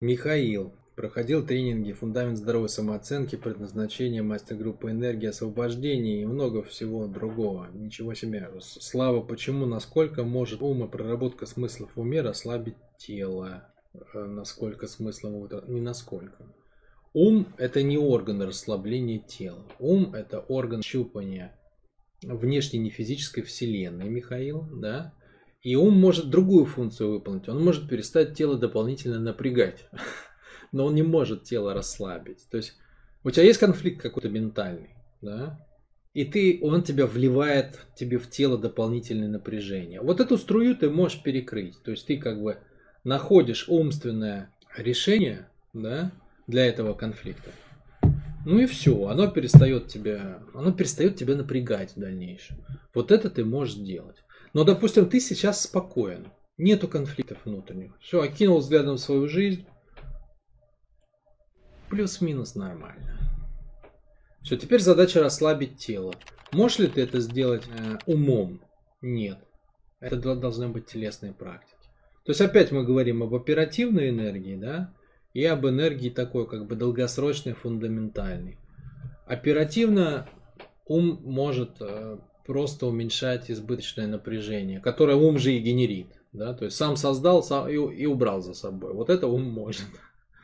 Михаил. Проходил тренинги «Фундамент здоровой самооценки», «Предназначение», «Мастер-группа энергии», «Освобождение» и много всего другого. Ничего себе. Слава, почему, насколько может ум и проработка смыслов в уме расслабить тело? Э, насколько смыслом, не насколько. Ум – это не орган расслабления тела. Ум – это орган щупания внешней нефизической вселенной, Михаил, да? И ум может другую функцию выполнить. Он может перестать тело дополнительно напрягать. но он не может тело расслабить. То есть у тебя есть конфликт какой-то ментальный, да, и ты, он тебя вливает тебе в тело дополнительное напряжение. Вот эту струю ты можешь перекрыть. То есть ты как бы находишь умственное решение, да, для этого конфликта. Ну и все, оно перестает тебя, оно перестает тебя напрягать в дальнейшем. Вот это ты можешь делать. Но, допустим, ты сейчас спокоен, нету конфликтов внутренних. Все, окинул взглядом свою жизнь, Плюс-минус нормально. Все, теперь задача расслабить тело. Можешь ли ты это сделать э, умом? Нет. Это должны быть телесные практики. То есть опять мы говорим об оперативной энергии, да, и об энергии такой, как бы долгосрочной, фундаментальной. Оперативно ум может э, просто уменьшать избыточное напряжение, которое ум же и генерит. Да? То есть сам создал сам и, и убрал за собой. Вот это ум может.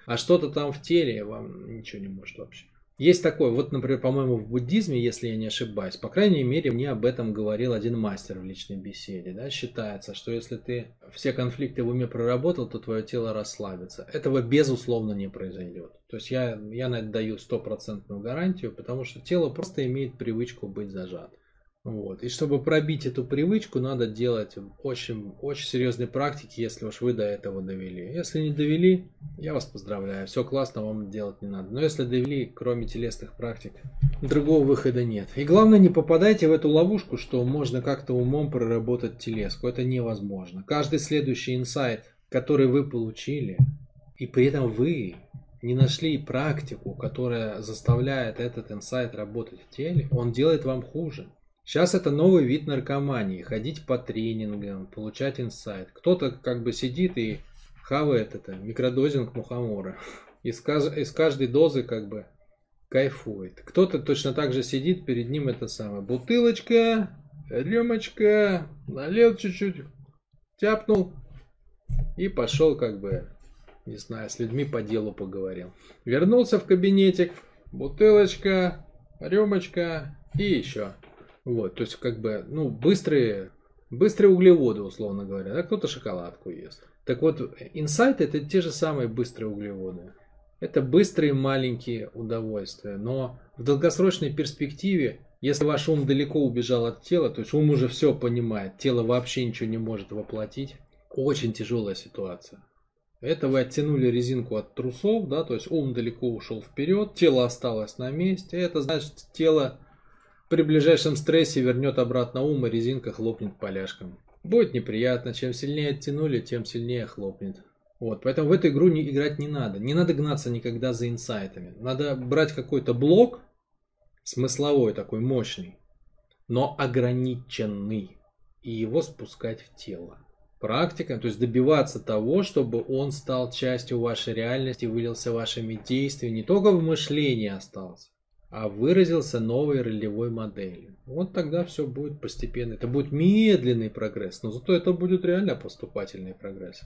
А что-то там в теле вам ничего не может вообще. Есть такое, вот, например, по-моему, в буддизме, если я не ошибаюсь, по крайней мере, мне об этом говорил один мастер в личной беседе. Да? Считается, что если ты все конфликты в уме проработал, то твое тело расслабится. Этого безусловно не произойдет. То есть я, я на это даю стопроцентную гарантию, потому что тело просто имеет привычку быть зажатым. Вот. И чтобы пробить эту привычку, надо делать очень, очень серьезные практики, если уж вы до этого довели. Если не довели, я вас поздравляю. Все классно, вам делать не надо. Но если довели, кроме телесных практик, другого выхода нет. И главное, не попадайте в эту ловушку, что можно как-то умом проработать телеску. Это невозможно. Каждый следующий инсайт, который вы получили, и при этом вы не нашли практику, которая заставляет этот инсайт работать в теле, он делает вам хуже. Сейчас это новый вид наркомании. Ходить по тренингам, получать инсайт. Кто-то как бы сидит и хавает это, микродозинг мухомора. Из, из каждой дозы как бы кайфует. Кто-то точно так же сидит, перед ним это самое. Бутылочка, рюмочка, налил чуть-чуть, тяпнул и пошел как бы, не знаю, с людьми по делу поговорил. Вернулся в кабинетик, бутылочка, рюмочка и еще. Вот, то есть как бы, ну, быстрые, быстрые углеводы, условно говоря, да, кто-то шоколадку ест. Так вот, инсайты это те же самые быстрые углеводы. Это быстрые маленькие удовольствия, но в долгосрочной перспективе, если ваш ум далеко убежал от тела, то есть ум уже все понимает, тело вообще ничего не может воплотить, очень тяжелая ситуация. Это вы оттянули резинку от трусов, да, то есть ум далеко ушел вперед, тело осталось на месте, это значит тело при ближайшем стрессе вернет обратно ум и резинка хлопнет поляшком. Будет неприятно, чем сильнее оттянули, тем сильнее хлопнет. Вот, поэтому в эту игру не играть не надо. Не надо гнаться никогда за инсайтами. Надо брать какой-то блок, смысловой такой, мощный, но ограниченный, и его спускать в тело. Практика, то есть добиваться того, чтобы он стал частью вашей реальности, вылился вашими действиями, не только в мышлении остался, а выразился новой ролевой моделью. Вот тогда все будет постепенно. Это будет медленный прогресс, но зато это будет реально поступательный прогресс.